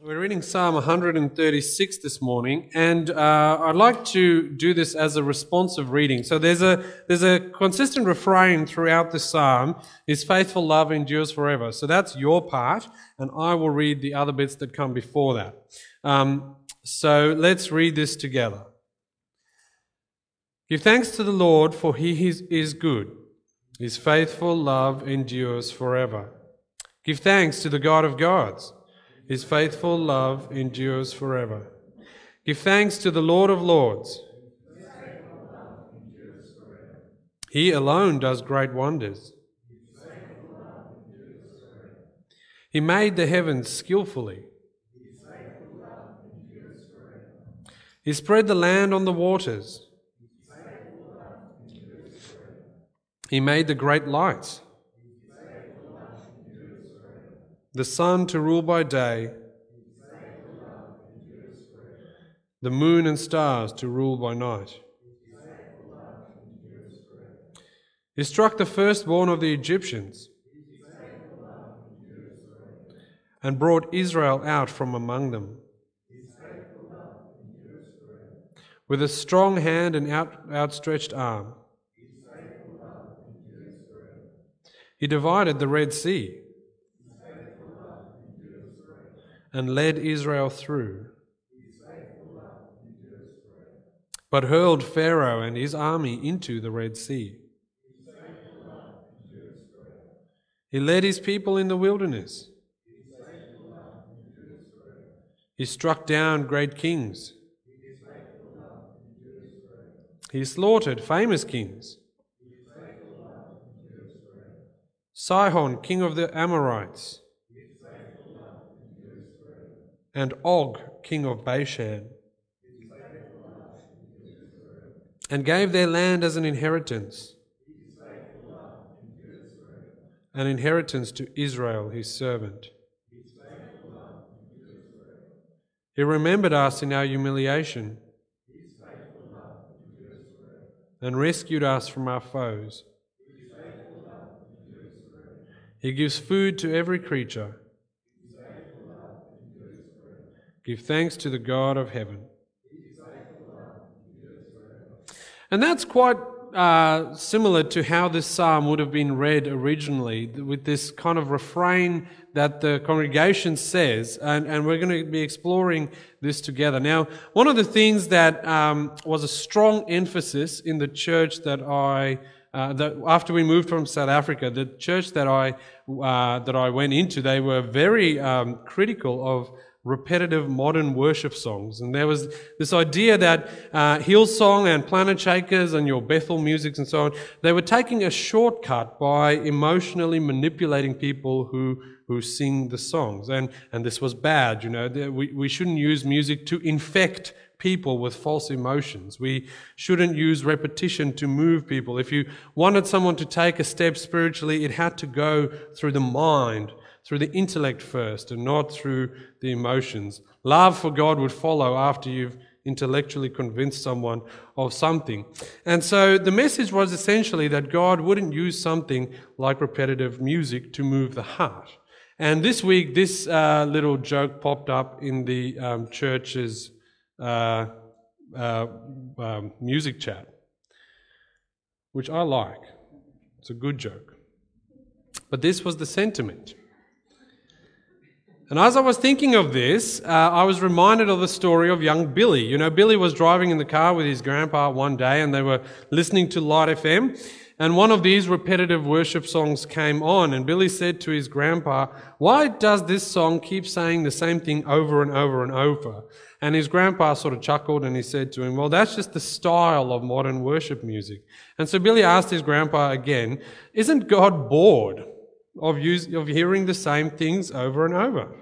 We're reading Psalm 136 this morning, and uh, I'd like to do this as a responsive reading. So there's a there's a consistent refrain throughout the psalm: "His faithful love endures forever." So that's your part, and I will read the other bits that come before that. Um, so let's read this together. Give thanks to the Lord, for He is, is good. His faithful love endures forever. Give thanks to the God of gods. His faithful love endures forever. Give thanks to the Lord of Lords. He alone does great wonders. He made the heavens skillfully. He spread the land on the waters. He made the great lights the sun to rule by day, the moon and stars to rule by night. He struck the firstborn of the Egyptians and brought Israel out from among them. With a strong hand and out, outstretched arm, he divided the Red Sea and led Israel through, but hurled Pharaoh and his army into the Red Sea. He led his people in the wilderness. He struck down great kings. He slaughtered famous kings. Sihon, king of the Amorites and Og, king of Bashan, and gave their land as an inheritance, an inheritance to Israel, his servant. He remembered us in our humiliation and rescued us from our foes. He gives food to every creature. Give thanks to the God of heaven. And that's quite uh, similar to how this psalm would have been read originally, with this kind of refrain that the congregation says, and, and we're going to be exploring this together. Now, one of the things that um, was a strong emphasis in the church that I uh, that after we moved from South Africa, the church that I uh, that I went into, they were very um, critical of repetitive modern worship songs. And there was this idea that uh, Hillsong and Planetshakers and your Bethel musics and so on, they were taking a shortcut by emotionally manipulating people who, who sing the songs. And, and this was bad, you know. We, we shouldn't use music to infect people with false emotions. We shouldn't use repetition to move people. If you wanted someone to take a step spiritually, it had to go through the mind through the intellect first and not through the emotions. Love for God would follow after you've intellectually convinced someone of something. And so the message was essentially that God wouldn't use something like repetitive music to move the heart. And this week, this uh, little joke popped up in the um, church's uh, uh, um, music chat, which I like. It's a good joke. But this was the sentiment. And as I was thinking of this, uh, I was reminded of the story of young Billy. You know, Billy was driving in the car with his grandpa one day and they were listening to Light FM. And one of these repetitive worship songs came on, and Billy said to his grandpa, Why does this song keep saying the same thing over and over and over? And his grandpa sort of chuckled and he said to him, Well, that's just the style of modern worship music. And so Billy asked his grandpa again, Isn't God bored? Of, use, of hearing the same things over and over.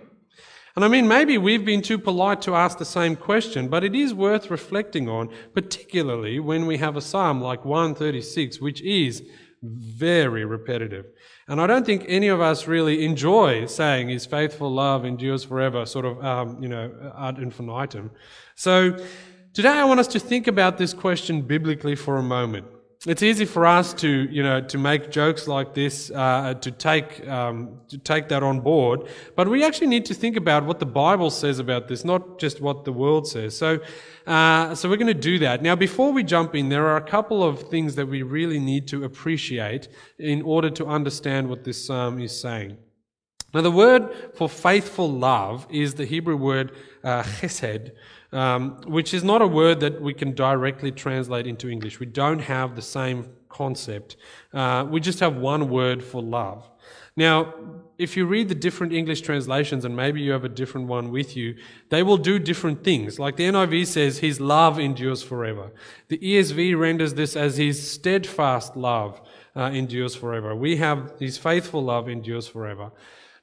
And I mean, maybe we've been too polite to ask the same question, but it is worth reflecting on, particularly when we have a psalm like 136, which is very repetitive. And I don't think any of us really enjoy saying his faithful love endures forever, sort of, um, you know, ad infinitum. So today I want us to think about this question biblically for a moment. It's easy for us to, you know, to make jokes like this, uh, to take um, to take that on board. But we actually need to think about what the Bible says about this, not just what the world says. So, uh, so we're going to do that now. Before we jump in, there are a couple of things that we really need to appreciate in order to understand what this psalm is saying. Now, the word for faithful love is the Hebrew word uh, chesed, um, which is not a word that we can directly translate into English. We don't have the same concept. Uh, we just have one word for love. Now, if you read the different English translations, and maybe you have a different one with you, they will do different things. Like the NIV says, His love endures forever. The ESV renders this as His steadfast love uh, endures forever. We have His faithful love endures forever.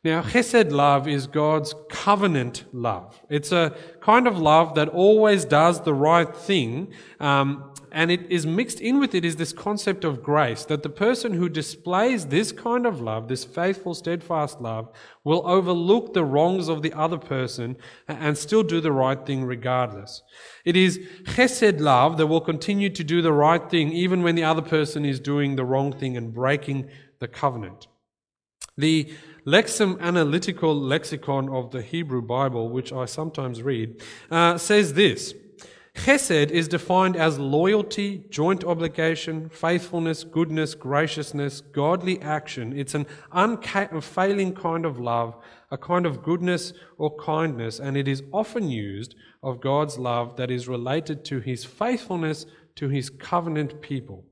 Now, chesed love is God's covenant love. It's a kind of love that always does the right thing, um, and it is mixed in with it is this concept of grace that the person who displays this kind of love, this faithful, steadfast love, will overlook the wrongs of the other person and still do the right thing regardless. It is chesed love that will continue to do the right thing even when the other person is doing the wrong thing and breaking the covenant. The Lexham Analytical Lexicon of the Hebrew Bible, which I sometimes read, uh, says this Chesed is defined as loyalty, joint obligation, faithfulness, goodness, graciousness, godly action. It's an unfailing kind of love, a kind of goodness or kindness, and it is often used of God's love that is related to his faithfulness to his covenant people.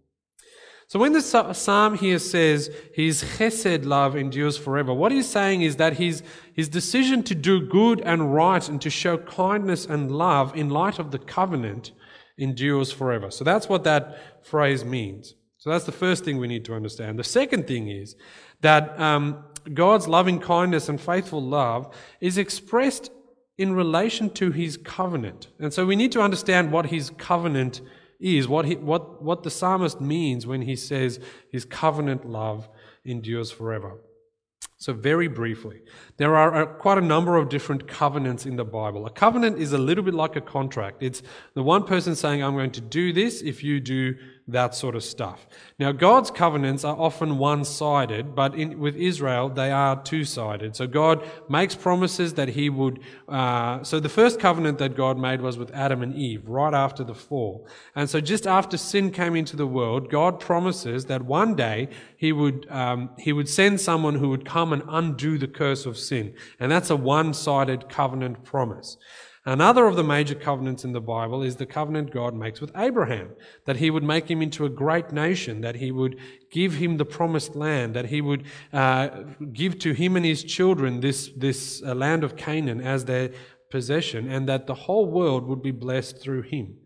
So when the psalm here says his chesed love endures forever, what he's saying is that his, his decision to do good and right and to show kindness and love in light of the covenant endures forever. So that's what that phrase means. So that's the first thing we need to understand. The second thing is that um, God's loving kindness and faithful love is expressed in relation to his covenant. And so we need to understand what his covenant is, what, he, what, what the psalmist means when he says his covenant love endures forever. So, very briefly, there are uh, quite a number of different covenants in the Bible. A covenant is a little bit like a contract. It's the one person saying, I'm going to do this if you do that sort of stuff. Now, God's covenants are often one sided, but in, with Israel, they are two sided. So, God makes promises that He would. Uh, so, the first covenant that God made was with Adam and Eve, right after the fall. And so, just after sin came into the world, God promises that one day He would, um, he would send someone who would come and undo the curse of sin. And that's a one sided covenant promise. Another of the major covenants in the Bible is the covenant God makes with Abraham, that he would make him into a great nation, that he would give him the promised land, that he would uh, give to him and his children this, this uh, land of Canaan as their possession, and that the whole world would be blessed through him.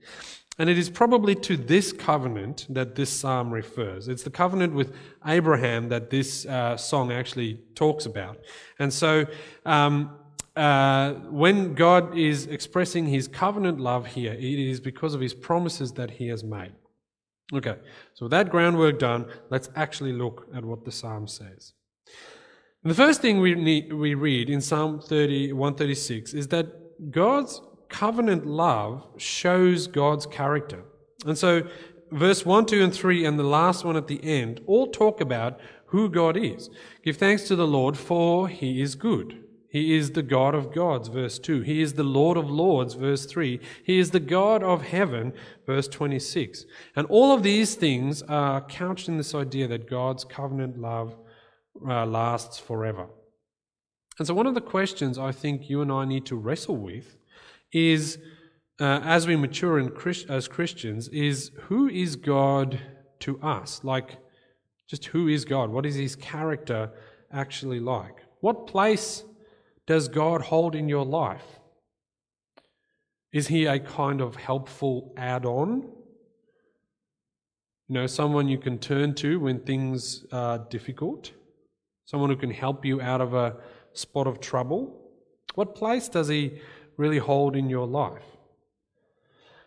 And it is probably to this covenant that this psalm refers. It's the covenant with Abraham that this uh, song actually talks about. And so, um, uh, when God is expressing his covenant love here, it is because of his promises that he has made. Okay, so with that groundwork done, let's actually look at what the psalm says. And the first thing we, need, we read in Psalm 30, 136 is that God's covenant love shows God's character. And so, verse 1, 2, and 3, and the last one at the end all talk about who God is. Give thanks to the Lord, for he is good. He is the God of gods, verse 2. He is the Lord of lords, verse 3. He is the God of heaven, verse 26. And all of these things are couched in this idea that God's covenant love uh, lasts forever. And so, one of the questions I think you and I need to wrestle with is, uh, as we mature in Christ- as Christians, is who is God to us? Like, just who is God? What is his character actually like? What place does God hold in your life? Is he a kind of helpful add on? You know, someone you can turn to when things are difficult? Someone who can help you out of a spot of trouble? What place does he really hold in your life?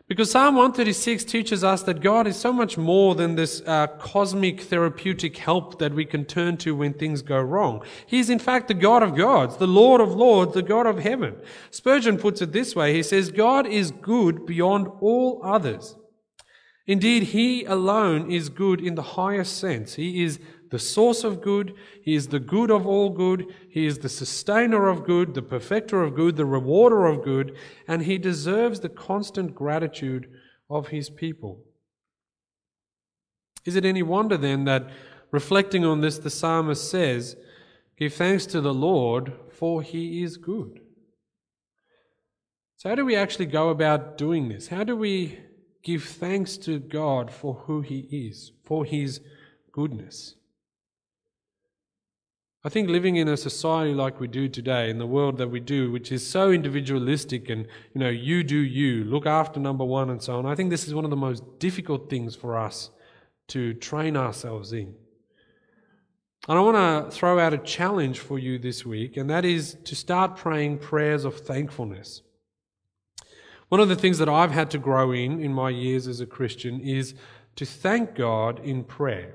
Because Psalm 136 teaches us that God is so much more than this uh, cosmic therapeutic help that we can turn to when things go wrong. He is in fact the God of gods, the Lord of lords, the God of heaven. Spurgeon puts it this way. He says, God is good beyond all others. Indeed, He alone is good in the highest sense. He is the source of good, He is the good of all good, He is the sustainer of good, the perfecter of good, the rewarder of good, and He deserves the constant gratitude of His people. Is it any wonder then that, reflecting on this, the psalmist says, Give thanks to the Lord, for He is good. So, how do we actually go about doing this? How do we give thanks to God for who He is, for His goodness. I think living in a society like we do today, in the world that we do, which is so individualistic and, you know, you do you, look after number one and so on, I think this is one of the most difficult things for us to train ourselves in. And I want to throw out a challenge for you this week, and that is to start praying prayers of thankfulness. One of the things that I've had to grow in in my years as a Christian is to thank God in prayer.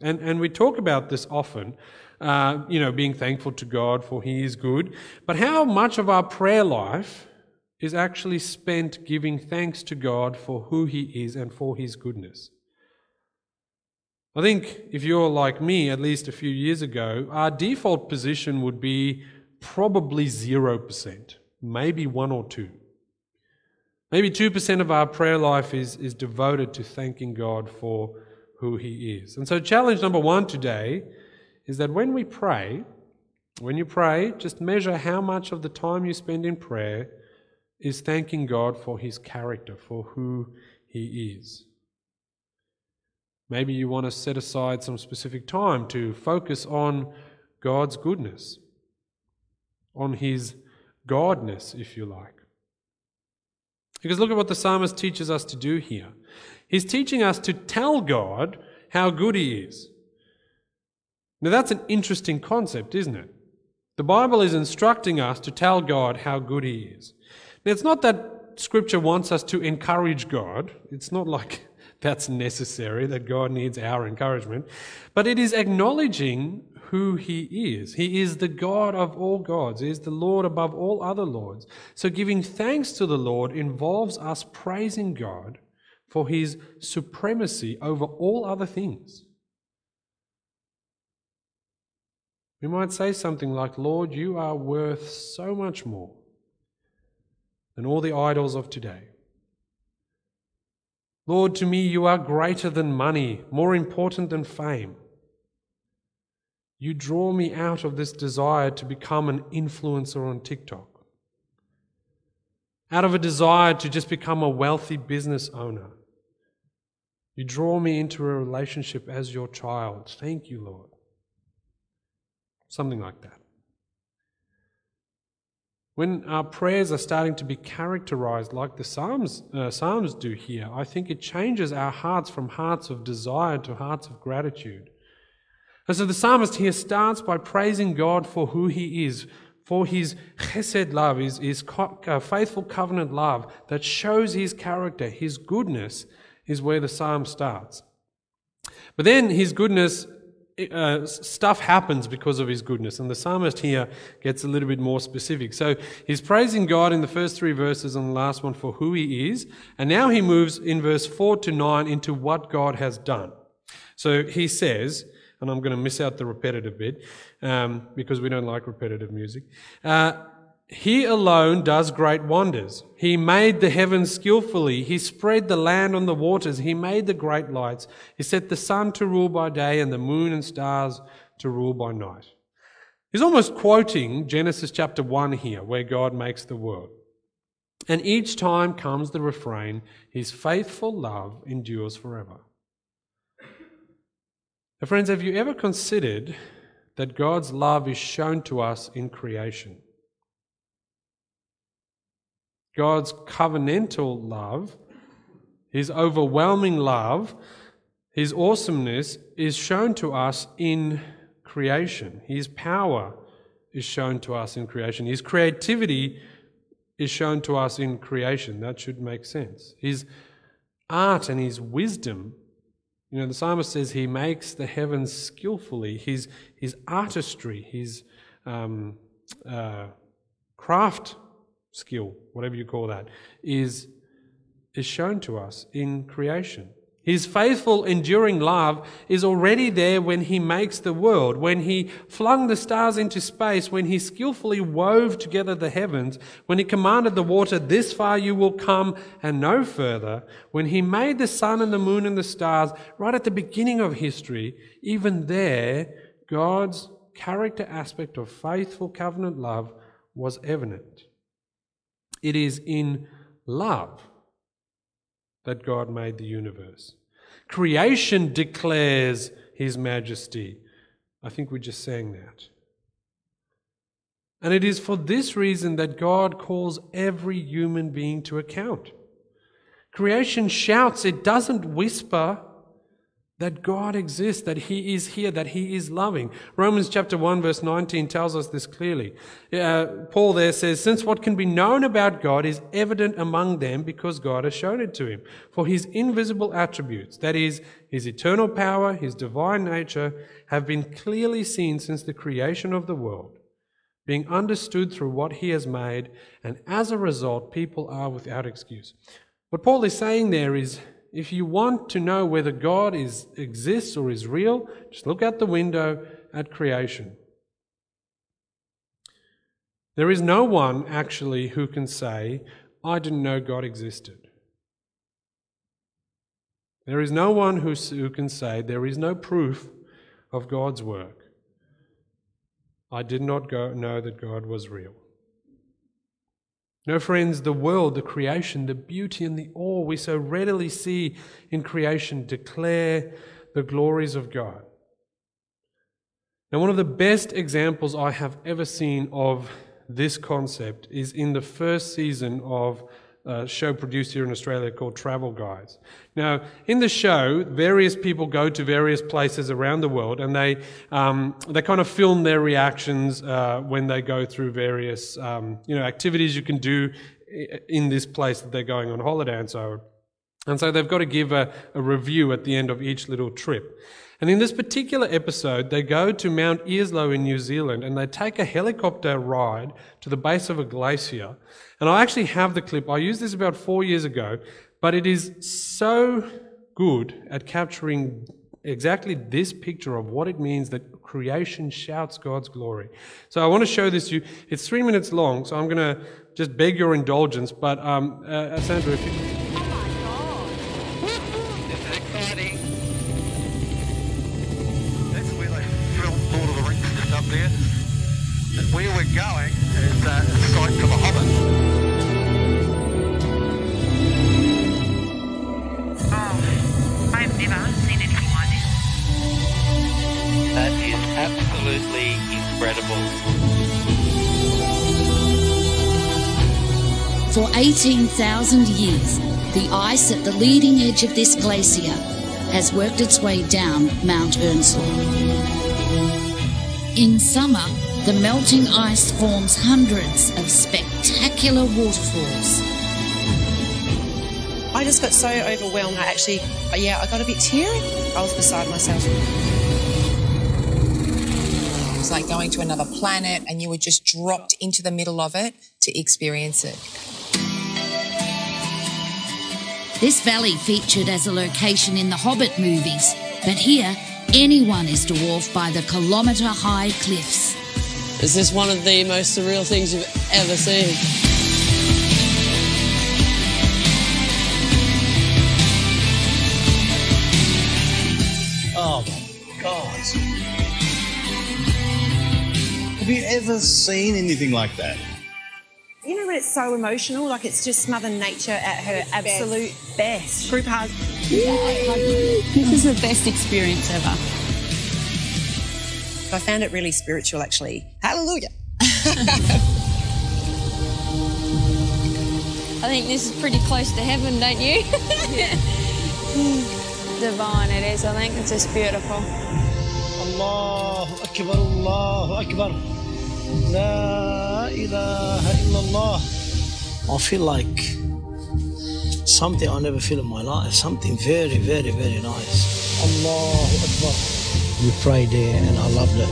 And, and we talk about this often, uh, you know, being thankful to God for He is good. But how much of our prayer life is actually spent giving thanks to God for who He is and for His goodness? I think if you're like me, at least a few years ago, our default position would be probably 0%, maybe 1 or 2. Maybe 2% of our prayer life is, is devoted to thanking God for who He is. And so, challenge number one today is that when we pray, when you pray, just measure how much of the time you spend in prayer is thanking God for His character, for who He is. Maybe you want to set aside some specific time to focus on God's goodness, on His Godness, if you like. Because look at what the psalmist teaches us to do here. He's teaching us to tell God how good He is. Now, that's an interesting concept, isn't it? The Bible is instructing us to tell God how good He is. Now, it's not that Scripture wants us to encourage God, it's not like that's necessary, that God needs our encouragement, but it is acknowledging who he is. He is the God of all gods, he is the Lord above all other lords. So giving thanks to the Lord involves us praising God for his supremacy over all other things. We might say something like, Lord, you are worth so much more than all the idols of today. Lord, to me you are greater than money, more important than fame. You draw me out of this desire to become an influencer on TikTok, out of a desire to just become a wealthy business owner. You draw me into a relationship as your child. Thank you, Lord. Something like that. When our prayers are starting to be characterized like the Psalms, uh, Psalms do here, I think it changes our hearts from hearts of desire to hearts of gratitude. And so the psalmist here starts by praising God for who he is, for his chesed love, his, his uh, faithful covenant love that shows his character, his goodness is where the psalm starts. But then his goodness, uh, stuff happens because of his goodness, and the psalmist here gets a little bit more specific. So he's praising God in the first three verses and the last one for who he is, and now he moves in verse 4 to 9 into what God has done. So he says, and I'm going to miss out the repetitive bit um, because we don't like repetitive music. Uh, he alone does great wonders. He made the heavens skillfully. He spread the land on the waters. He made the great lights. He set the sun to rule by day and the moon and stars to rule by night. He's almost quoting Genesis chapter 1 here, where God makes the world. And each time comes the refrain, His faithful love endures forever. Now, friends, have you ever considered that God's love is shown to us in creation? God's covenantal love, His overwhelming love, His awesomeness is shown to us in creation. His power is shown to us in creation. His creativity is shown to us in creation. That should make sense. His art and His wisdom you know, the psalmist says he makes the heavens skillfully. His, his artistry, his um, uh, craft skill, whatever you call that, is, is shown to us in creation. His faithful, enduring love is already there when he makes the world, when he flung the stars into space, when he skillfully wove together the heavens, when he commanded the water, this far you will come and no further, when he made the sun and the moon and the stars, right at the beginning of history, even there, God's character aspect of faithful covenant love was evident. It is in love that God made the universe. Creation declares his majesty. I think we just sang that. And it is for this reason that God calls every human being to account. Creation shouts, it doesn't whisper that God exists, that He is here, that He is loving. Romans chapter 1 verse 19 tells us this clearly. Uh, Paul there says, since what can be known about God is evident among them because God has shown it to him. For His invisible attributes, that is, His eternal power, His divine nature, have been clearly seen since the creation of the world, being understood through what He has made, and as a result, people are without excuse. What Paul is saying there is, if you want to know whether God is, exists or is real, just look out the window at creation. There is no one actually who can say, I didn't know God existed. There is no one who, who can say, There is no proof of God's work. I did not go, know that God was real. No, friends, the world, the creation, the beauty and the awe we so readily see in creation declare the glories of God. Now, one of the best examples I have ever seen of this concept is in the first season of a show produced here in Australia called Travel Guides. Now, in the show, various people go to various places around the world and they, um, they kind of film their reactions uh, when they go through various um, you know, activities you can do in this place that they're going on holiday and so and so they've got to give a, a review at the end of each little trip. And in this particular episode, they go to Mount Earnslaw in New Zealand and they take a helicopter ride to the base of a glacier. And I actually have the clip. I used this about four years ago, but it is so good at capturing exactly this picture of what it means that creation shouts God's glory. So I want to show this to you. It's three minutes long, so I'm going to just beg your indulgence. But um, uh, Sandra, if you. Incredible. For 18,000 years, the ice at the leading edge of this glacier has worked its way down Mount Earnslaw. In summer, the melting ice forms hundreds of spectacular waterfalls. I just got so overwhelmed. I actually, yeah, I got a bit teary. I was beside myself. It was like going to another planet and you were just dropped into the middle of it to experience it. This valley featured as a location in the Hobbit movies, but here, anyone is dwarfed by the kilometre high cliffs. Is this one of the most surreal things you've ever seen? Oh my God. Have you ever seen anything like that? You know when it's so emotional, like it's just Mother Nature at her absolute best. Group hug. This is the best experience ever. I found it really spiritual, actually. Hallelujah. I think this is pretty close to heaven, don't you? Divine it is. I think it's just beautiful. Allahu Akbar, Allahu Akbar. La ilaha illallah. I feel like something I never feel in my life. Something very, very, very nice. Allahu Akbar. We prayed there and I loved it.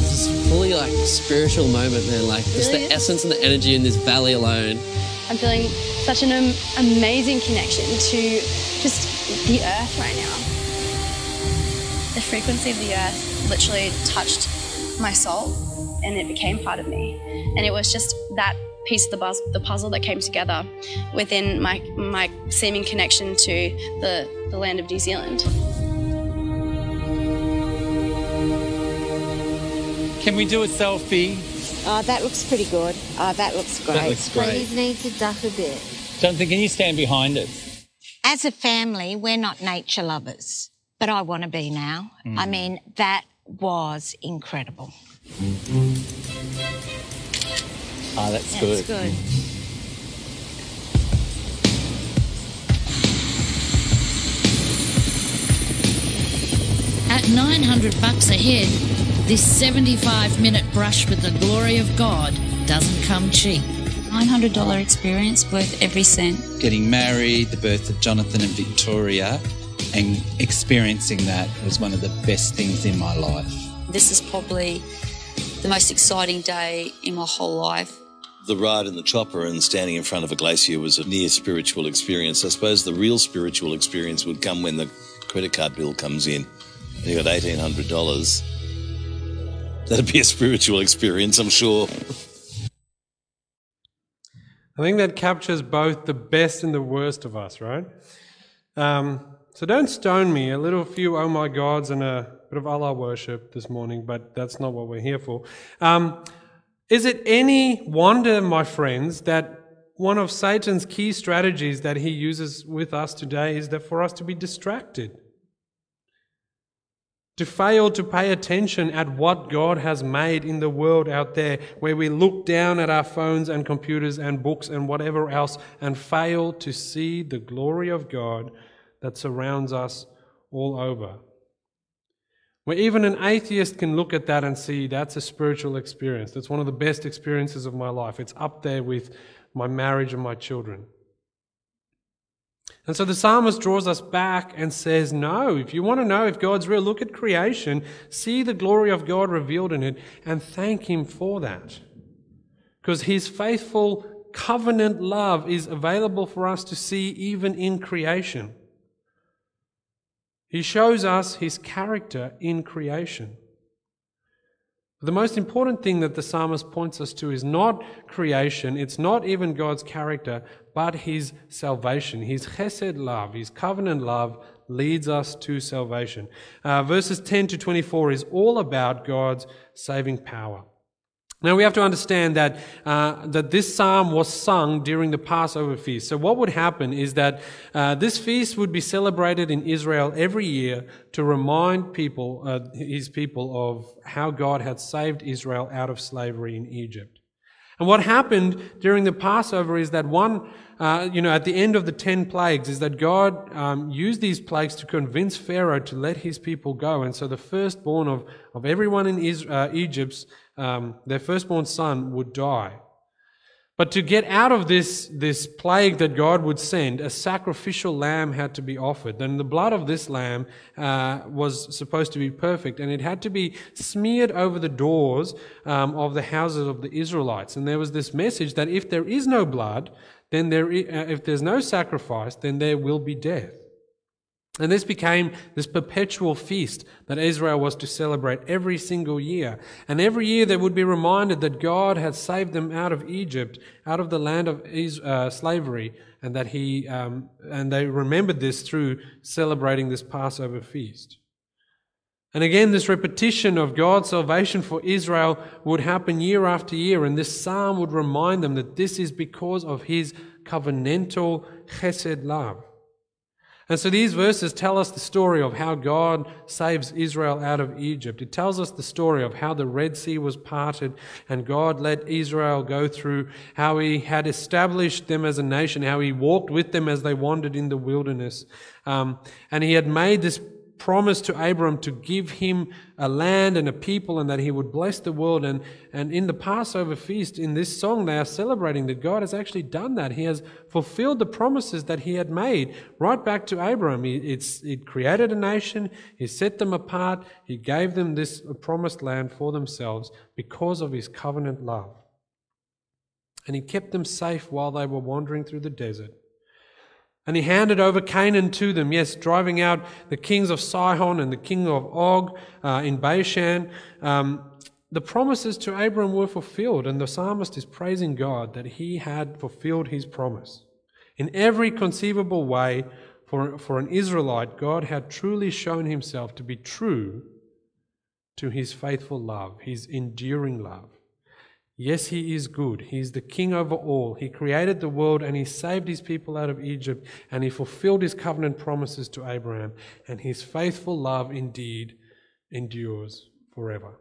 It's just fully like spiritual moment, man. Like just the essence and the energy in this valley alone I'm feeling such an amazing connection to just the earth right now. The frequency of the earth literally touched my soul and it became part of me. And it was just that piece of the, buzz- the puzzle that came together within my, my seeming connection to the, the land of New Zealand. Can we do a selfie? Oh, that looks pretty good. Oh, that looks great. That looks great. Please need to duck a bit. Jonathan, can you stand behind us? As a family, we're not nature lovers, but I want to be now. Mm. I mean, that was incredible. Ah, that's good. That's good. At 900 bucks a head, this 75 minute brush with the glory of God doesn't come cheap. $900 experience worth every cent. Getting married, the birth of Jonathan and Victoria, and experiencing that was one of the best things in my life. This is probably the most exciting day in my whole life. The ride in the chopper and standing in front of a glacier was a near spiritual experience. I suppose the real spiritual experience would come when the credit card bill comes in and you got $1,800. That'd be a spiritual experience, I'm sure. I think that captures both the best and the worst of us, right? Um, so don't stone me. A little few oh my gods and a bit of Allah worship this morning, but that's not what we're here for. Um, is it any wonder, my friends, that one of Satan's key strategies that he uses with us today is that for us to be distracted? To fail to pay attention at what God has made in the world out there, where we look down at our phones and computers and books and whatever else and fail to see the glory of God that surrounds us all over. Where even an atheist can look at that and see that's a spiritual experience. That's one of the best experiences of my life. It's up there with my marriage and my children. And so the psalmist draws us back and says, No, if you want to know if God's real, look at creation, see the glory of God revealed in it, and thank Him for that. Because His faithful covenant love is available for us to see even in creation. He shows us His character in creation. The most important thing that the psalmist points us to is not creation, it's not even God's character, but His salvation. His chesed love, His covenant love leads us to salvation. Uh, verses 10 to 24 is all about God's saving power. Now we have to understand that uh, that this psalm was sung during the Passover feast. So what would happen is that uh, this feast would be celebrated in Israel every year to remind people, uh, his people, of how God had saved Israel out of slavery in Egypt. And what happened during the Passover is that one, uh, you know, at the end of the ten plagues, is that God um, used these plagues to convince Pharaoh to let his people go. And so the firstborn of, of everyone in Israel, uh, Egypt's, um, their firstborn son would die. But to get out of this, this plague that God would send, a sacrificial lamb had to be offered. And the blood of this lamb uh, was supposed to be perfect, and it had to be smeared over the doors um, of the houses of the Israelites. And there was this message that if there is no blood, then there, uh, if there's no sacrifice, then there will be death. And this became this perpetual feast that Israel was to celebrate every single year. And every year they would be reminded that God had saved them out of Egypt, out of the land of uh, slavery, and that He um, and they remembered this through celebrating this Passover feast. And again, this repetition of God's salvation for Israel would happen year after year, and this psalm would remind them that this is because of His covenantal chesed love. And so these verses tell us the story of how God saves Israel out of Egypt. It tells us the story of how the Red Sea was parted and God let Israel go through, how He had established them as a nation, how He walked with them as they wandered in the wilderness. Um, and He had made this promise to Abram to give him a land and a people and that he would bless the world. And, and in the Passover feast, in this song, they are celebrating that God has actually done that. He has fulfilled the promises that he had made right back to Abram. He, it's, it created a nation, he set them apart, he gave them this promised land for themselves because of his covenant love. And he kept them safe while they were wandering through the desert. And he handed over Canaan to them, yes, driving out the kings of Sihon and the king of Og uh, in Bashan. Um, the promises to Abram were fulfilled, and the psalmist is praising God that he had fulfilled his promise. In every conceivable way, for, for an Israelite, God had truly shown himself to be true to his faithful love, his enduring love. Yes, he is good. He is the king over all. He created the world and he saved his people out of Egypt and he fulfilled his covenant promises to Abraham. And his faithful love indeed endures forever.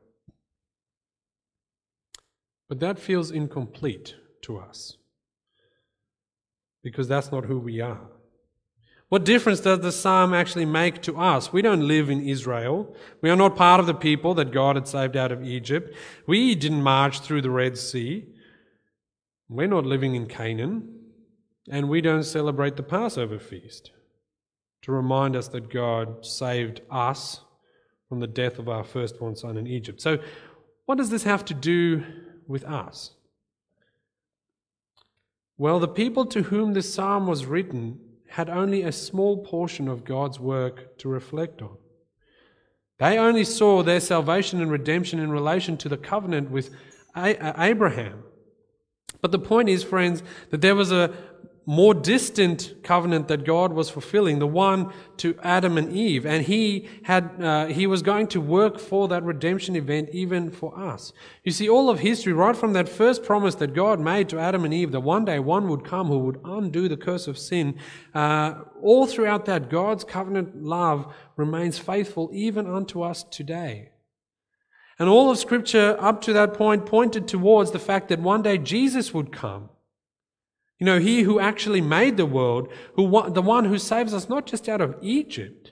But that feels incomplete to us because that's not who we are. What difference does the psalm actually make to us? We don't live in Israel. We are not part of the people that God had saved out of Egypt. We didn't march through the Red Sea. We're not living in Canaan. And we don't celebrate the Passover feast to remind us that God saved us from the death of our firstborn son in Egypt. So, what does this have to do with us? Well, the people to whom this psalm was written had only a small portion of God's work to reflect on. They only saw their salvation and redemption in relation to the covenant with Abraham. But the point is, friends, that there was a more distant covenant that God was fulfilling, the one to Adam and Eve, and He had uh, He was going to work for that redemption event even for us. You see, all of history, right from that first promise that God made to Adam and Eve, that one day one would come who would undo the curse of sin, uh, all throughout that, God's covenant love remains faithful even unto us today. And all of Scripture up to that point pointed towards the fact that one day Jesus would come you know, he who actually made the world, who the one who saves us not just out of Egypt,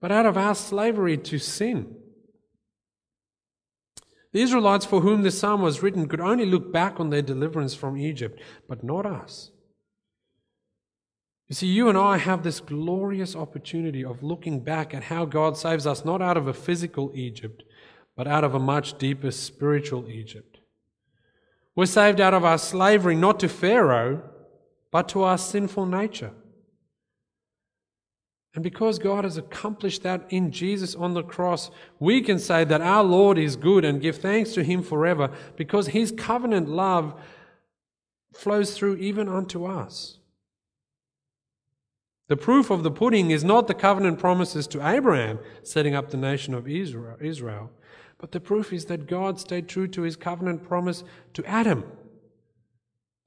but out of our slavery to sin. The Israelites for whom this psalm was written could only look back on their deliverance from Egypt, but not us. You see, you and I have this glorious opportunity of looking back at how God saves us not out of a physical Egypt, but out of a much deeper spiritual Egypt. We're saved out of our slavery not to Pharaoh, but to our sinful nature. And because God has accomplished that in Jesus on the cross, we can say that our Lord is good and give thanks to Him forever because His covenant love flows through even unto us. The proof of the pudding is not the covenant promises to Abraham setting up the nation of Israel, but the proof is that God stayed true to his covenant promise to Adam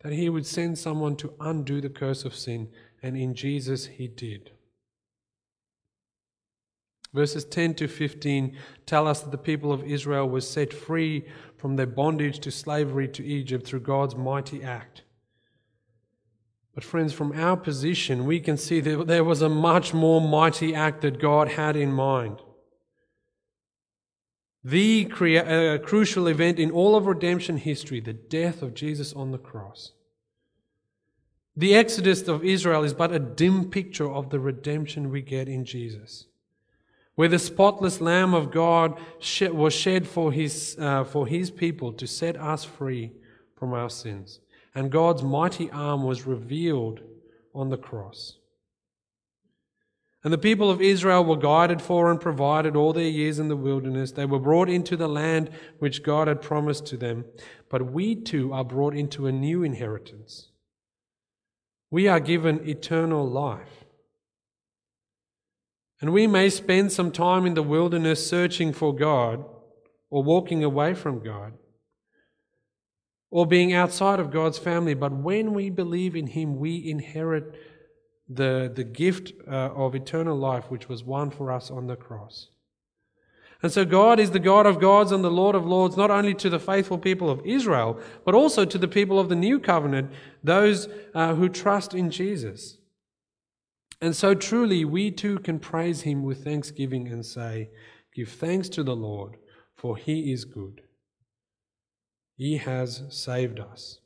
that he would send someone to undo the curse of sin, and in Jesus he did. Verses 10 to 15 tell us that the people of Israel were set free from their bondage to slavery to Egypt through God's mighty act. But, friends, from our position, we can see that there was a much more mighty act that God had in mind the crea- uh, crucial event in all of redemption history, the death of Jesus on the cross. The exodus of Israel is but a dim picture of the redemption we get in Jesus, where the spotless Lamb of God was shed for his, uh, for his people to set us free from our sins. And God's mighty arm was revealed on the cross. And the people of Israel were guided for and provided all their years in the wilderness. They were brought into the land which God had promised to them. But we too are brought into a new inheritance. We are given eternal life. And we may spend some time in the wilderness searching for God or walking away from God or being outside of God's family. But when we believe in Him, we inherit the, the gift uh, of eternal life which was won for us on the cross. And so God is the God of gods and the Lord of lords, not only to the faithful people of Israel, but also to the people of the new covenant, those uh, who trust in Jesus. And so truly, we too can praise him with thanksgiving and say, Give thanks to the Lord, for he is good. He has saved us.